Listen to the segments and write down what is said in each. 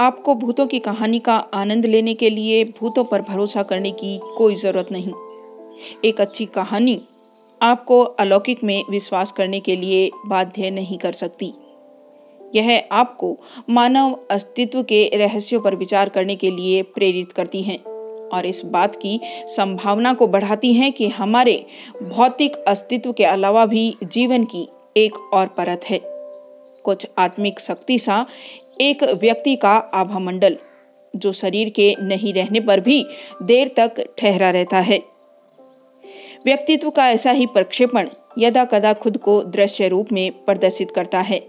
आपको भूतों की कहानी का आनंद लेने के लिए भूतों पर भरोसा करने की कोई ज़रूरत नहीं। एक अच्छी कहानी आपको अलौकिक में विश्वास करने के लिए बाध्य नहीं कर सकती। यह आपको मानव अस्तित्व के रहस्यों पर विचार करने के लिए प्रेरित करती हैं और इस बात की संभावना को बढ़ाती हैं कि हमारे भौतिक अस्तित्व के अलावा भी जीवन की एक और परत है। कुछ आत्मिक शक्ति सा एक व्यक्ति का आभा मंडल जो शरीर के नहीं रहने पर भी देर तक ठहरा रहता है। व्यक्तित्व का ऐसा ही प्रक्षेपण यदा कदा खुद को दृश्य रूप में प्रदर्शित करता है,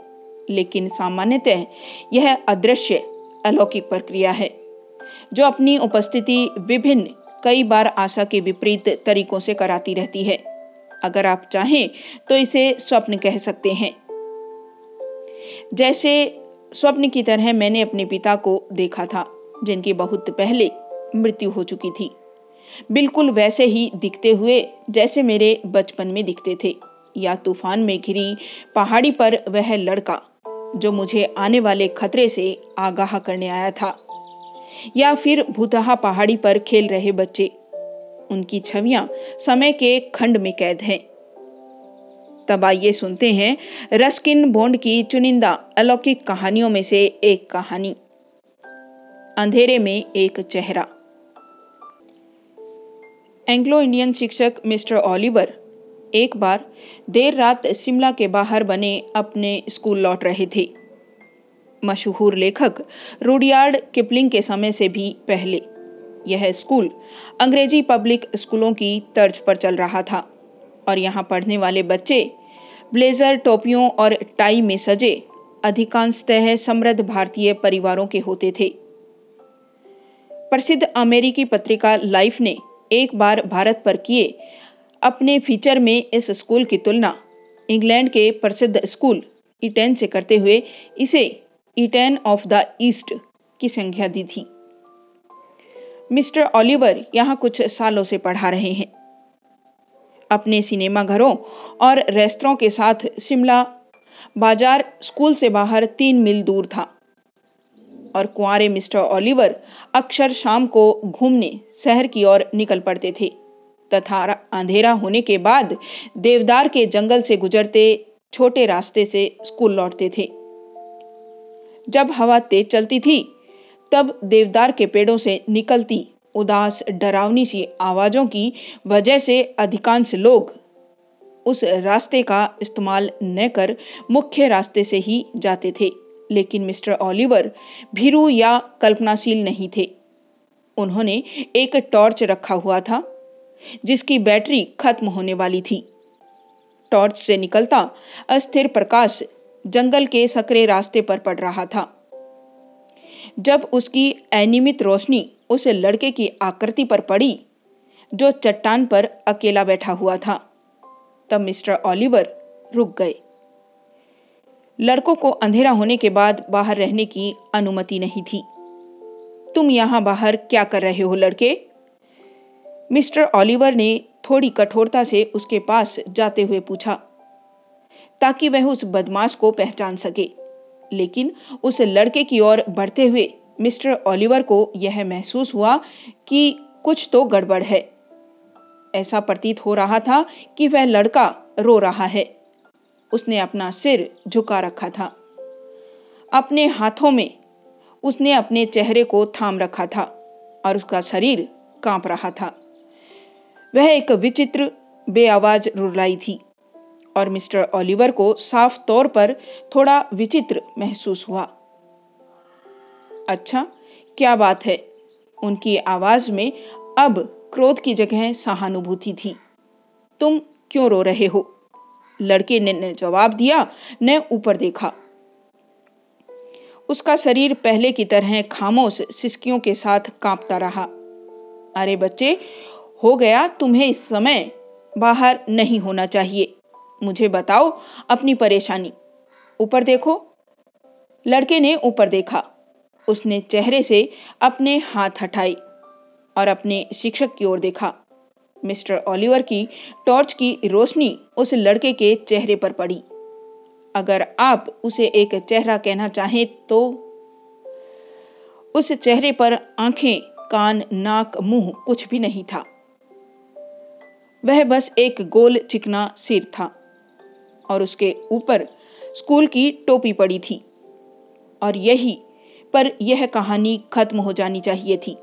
लेकिन सामान्यतः यह अदृश्य, अलौकिक प्रक्रिया है, जो अपनी उपस्थिति विभिन्न, कई बार आशा के विपरीत तरीकों से कराती रहती है। अगर आप चाहें तो इसे स्वप्न कह सकते हैं। जैसे स्वप्न की तरह मैंने अपने पिता को देखा था, जिनकी बहुत पहले मृत्यु हो चुकी थी। बिल्कुल वैसे ही दिखते हुए जैसे मेरे बचपन में दिखते थे। या तूफ़ान में घिरी पहाड़ी पर वह लड़का, जो मुझे आने वाले खतरे से आगाह करने आया था। या फिर भूतहा पहाड़ी पर खेल रहे बच्चे। उनकी छवियाँ समय के खंड में कैद हैं। तब आइए सुनते हैं। रस्किन बॉन्ड की चुनिंदा अलौकिक कहानियों में से एक कहानी। अंधेरे में एक चेहरा। एंग्लो इंडियन शिक्षक मिस्टर ओलिवर एक बार देर रात शिमला के बाहर बने अपने स्कूल लौट रहे थे। मशहूर लेखक रूडियार्ड किपलिंग के समय से भी पहले। यह स्कूल अंग्रेज़ी पब्लिक स्कूलों की तर्ज पर चल रहा था और यहाँ पढ़ने वाले बच्चे ब्लेजर टोपियों और टाई में सजे। अधिकांशतः समृद्ध भारतीय परिवारों के होते थे। प्रसिद्ध अमेरिकी पत्रिका लाइफ ने एक बार भारत पर किए अपने फीचर में इस स्कूल की तुलना। इंग्लैंड के प्रसिद्ध स्कूल इटेन से करते हुए इसे इटेन ऑफ़ द ईस्ट की संख्या दी थी। मिस्टर ओलिवर यहाँ कुछ सालों से पढ़ा रहे हैं। अपने सिनेमा घरों और रेस्तरों के साथ शिमला बाज़ार स्कूल से बाहर तीन मील दूर था। और कुंवरे मिस्टर ओलिवर अक्सर शाम को घूमने शहर की ओर निकल पड़ते थे, तथा अंधेरा होने के बाद देवदार के जंगल से गुजरते छोटे रास्ते से स्कूल लौटते थे। जब हवा तेज चलती थी, तब देवदार के पेड़ों से निकलती उदास, डरावनी सी आवाज़ों की वजह से अधिकांश लोग उस रास्ते का इस्तेमाल न कर मुख्य रास्ते से ही जाते थे। लेकिन मिस्टर ओलिवर भीरू या कल्पनाशील नहीं थे। उन्होंने एक टॉर्च रखा हुआ था, जिसकी बैटरी खत्म होने वाली थी। टॉर्च से निकलता अस्थिर प्रकाश जंगल के सकरे रास्ते पर पड़ रहा था। जब उसकी अनियमित रोशनी उस लड़के की आकृति पर पड़ी, जो चट्टान पर अकेला बैठा हुआ था। तब मिस्टर ओलिवर रुक गए। लड़कों को अंधेरा होने के बाद बाहर रहने की अनुमति नहीं थी। तुम यहाँ बाहर क्या कर रहे हो, लड़के? मिस्टर ओलिवर ने थोड़ी कठोरता से उसके पास जाते हुए पूछा, ताकि वह उस बदमाश को पहचान सके। लेकिन उस लड़के की ओर बढ़ते हुए मिस्टर ओलिवर को यह महसूस हुआ कि कुछ तो गड़बड़ है। ऐसा प्रतीत हो रहा था कि वह लड़का रो रहा है। उसने अपना सिर झुका रखा था। अपने हाथों में उसने अपने चेहरे को थाम रखा था और उसका शरीर काँप रहा था। वह एक विचित्र, बेआवाज रुलाई थी और मिस्टर ओलिवर को साफ़ तौर पर थोड़ा विचित्र महसूस हुआ। अच्छा क्या बात है। उनकी आवाज़ में अब क्रोध की जगह सहानुभूति थी। तुम क्यों रो रहे हो? लड़के ने जवाब दिया, न ऊपर देखा। उसका शरीर पहले की तरह खामोश, सिसकियों के साथ कांपता रहा। अरे बच्चे, हो गया तुम्हें इस समय। बाहर नहीं होना चाहिए। मुझे बताओ अपनी परेशानी। ऊपर देखो। लड़के ने ऊपर देखा। उसने चेहरे से अपने हाथ हटाए और अपने शिक्षक की ओर देखा। मिस्टर ओलिवर की टॉर्च की रोशनी उस लड़के के चेहरे पर पड़ी। अगर आप उसे एक चेहरा कहना चाहें तो उस चेहरे पर आँखें, कान, नाक, मुँह कुछ भी नहीं था। वह बस एक गोल चिकना सिर था और उसके ऊपर स्कूल की टोपी पड़ी थी और यही पर यह कहानी खत्म हो जानी चाहिए थी।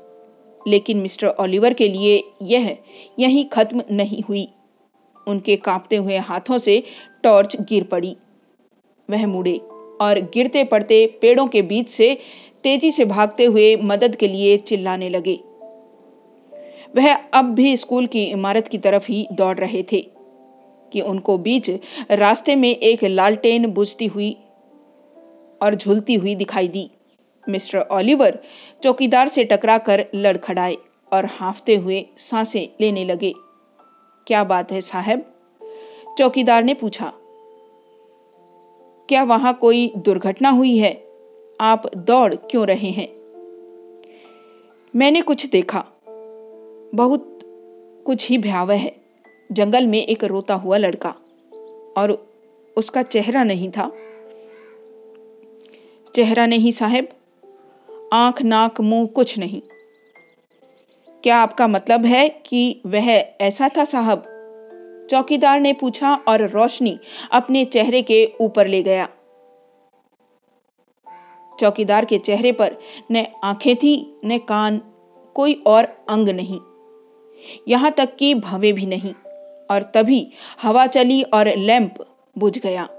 लेकिन मिस्टर ओलिवर के लिए यह यहीं खत्म नहीं हुई। उनके कांपते हुए हाथों से टॉर्च गिर पड़ी। वह मुड़े और गिरते पड़ते पेड़ों के बीच से तेज़ी से भागते हुए मदद के लिए चिल्लाने लगे। वह अब भी स्कूल की इमारत की तरफ़ ही दौड़ रहे थे कि उनको बीच रास्ते में एक लालटेन बुझती हुई और झुलती हुई दिखाई दी। मिस्टर ओलिवर चौकीदार से टकराकर लड़खड़ाए और हाफते हुए साँसें लेने लगे। क्या बात है साहब? चौकीदार ने पूछा। क्या वहाँ कोई दुर्घटना हुई है? आप दौड़ क्यों रहे हैं? मैंने कुछ देखा। बहुत कुछ ही भयावह है। जंगल में एक रोता हुआ लड़का और उसका चेहरा नहीं था। चेहरा नहीं साहब? आँख, नाक, मुँह कुछ नहीं। क्या आपका मतलब है कि वह ऐसा था साहब? चौकीदार ने पूछा और रोशनी अपने चेहरे के ऊपर ले गया। चौकीदार के चेहरे पर न आँखें थी, न कान, कोई और अंग नहीं। यहाँ तक कि भवे भी नहीं, और तभी हवा चली और लैंप बुझ गया।